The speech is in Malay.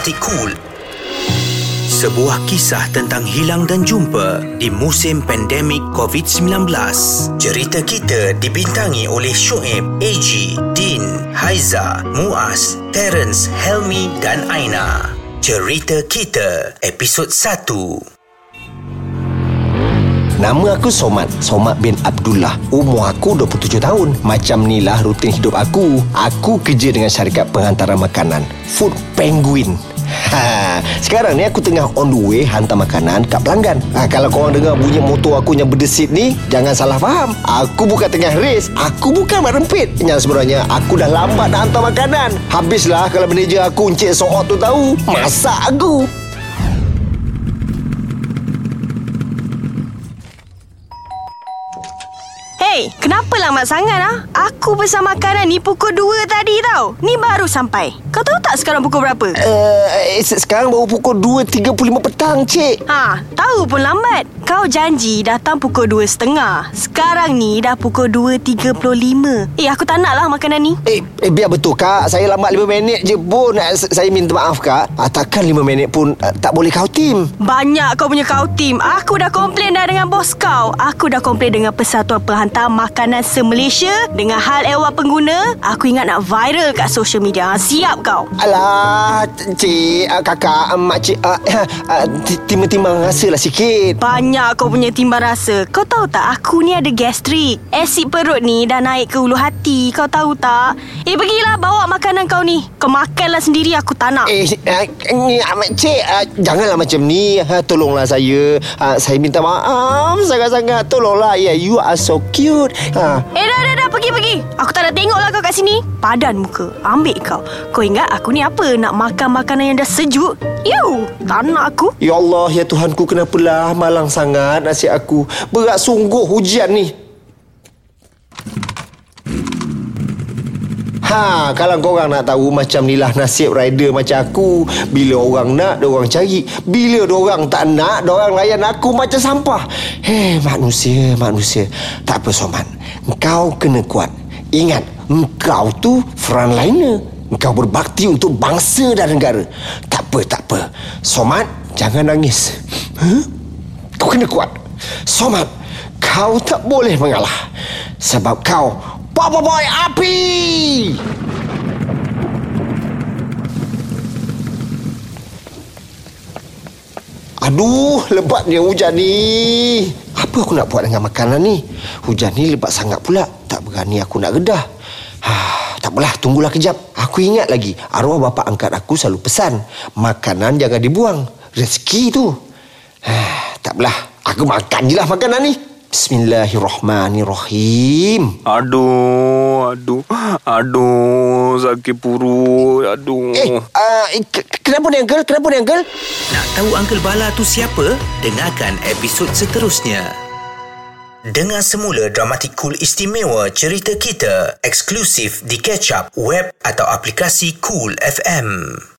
dramatik cool sebuah kisah tentang hilang dan jumpa di musim pandemik COVID-19. Cerita kita dibintangi oleh Shoaib, AG, Din, Haiza, Muaz, Terence, Helmi dan Aina. Cerita kita, episod 1. Nama aku Somat Somat bin Abdullah Umur aku 27 tahun Macam ni lah rutin hidup aku Aku kerja dengan syarikat penghantaran makanan Food Penguin Ha, sekarang ni aku tengah on the way hantar makanan kat pelanggan. Ha, kalau korang dengar bunyi motor aku yang berdesit ni, jangan salah faham. Aku bukan tengah race. Aku bukan mak rempit. Yang sebenarnya, aku dah lambat nak hantar makanan. Habislah kalau manager aku Encik Soot tu tahu. Masak aku. Hey, kenapa lambat sangat ah? Aku pesan makanan ni pukul 2 tadi tau. Ni baru sampai. Kau tahu tak sekarang pukul berapa? Uh, sekarang baru pukul 2.35 petang, cik. Ha, tahu pun lambat. Kau janji datang pukul 2.30. Sekarang ni dah pukul 2.35. Eh, aku tak nak lah makanan ni. Eh, eh, biar betul, Kak. Saya lambat 5 minit je pun. Saya minta maaf, Kak. Ah, takkan 5 minit pun tak boleh kau tim. Banyak kau punya kau tim. Aku dah komplain dah dengan bos kau. Aku dah komplain dengan Persatuan Makanan Se-Malaysia. Dengan hal ewa pengguna, aku ingat nak viral kat social media. Ha, siap kau. Alah, cik, uh, kakak, um, makcik, uh, uh, timbang-timbang rasa lah sikit. Banyak kau punya timbang rasa. Kau tahu tak Aku ni ada gastrik. Asid perut ni Dah naik ke ulu hati. Kau tahu tak? Eh pergilah Bawa makanan kau ni. Kau makanlah sendiri Aku tak nak. Eh uh, uh, Cik uh, Janganlah macam ni. Uh, Tolonglah saya. Saya minta maaf Sangat-sangat. Tolonglah. Yeah, You are so cute uh. Eh dah dah dah. Pergi-pergi Aku tak nak tengok lah kau kat sini. Padan muka. Ambil kau. Kau ingat aku ni apa? Nak makan makanan yang dah sejuk? Yuh Tak nak aku. Ya Allah Ya Tuhanku Kenapalah malang sangat sangat nasib aku. Berat sungguh hujan ni. Ha, kalau korang nak tahu macam ni lah nasib rider macam aku. Bila orang nak, orang cari. Bila orang tak nak, orang layan aku macam sampah. Hei, manusia, manusia. Tak apa, Soman. Kau kena kuat. Ingat, engkau tu frontliner. Engkau berbakti untuk bangsa dan negara. Tak apa, tak apa. Somat, jangan nangis. Huh? Kau kena kuat. Somat, kau tak boleh mengalah. Sebab kau Papa Boy Api! Aduh, lebatnya hujan ni. Apa aku nak buat dengan makanan ni? Hujan ni lebat sangat pula. Tak berani aku nak gedah. Ha, tak apalah, tunggulah kejap. Aku ingat lagi, arwah bapa angkat aku selalu pesan. Makanan jangan dibuang. Rezeki tu. Ha, tak apalah. Aku makan je lah makanan ni. Bismillahirrahmanirrahim. Aduh, aduh, aduh, sakit perut, aduh. Eh, uh, kenapa ni Uncle? Kenapa ni Uncle? Nak tahu Uncle Bala tu siapa? Dengarkan episod seterusnya. Dengar semula dramatik cool istimewa cerita kita eksklusif di Catch Up web atau aplikasi Cool FM.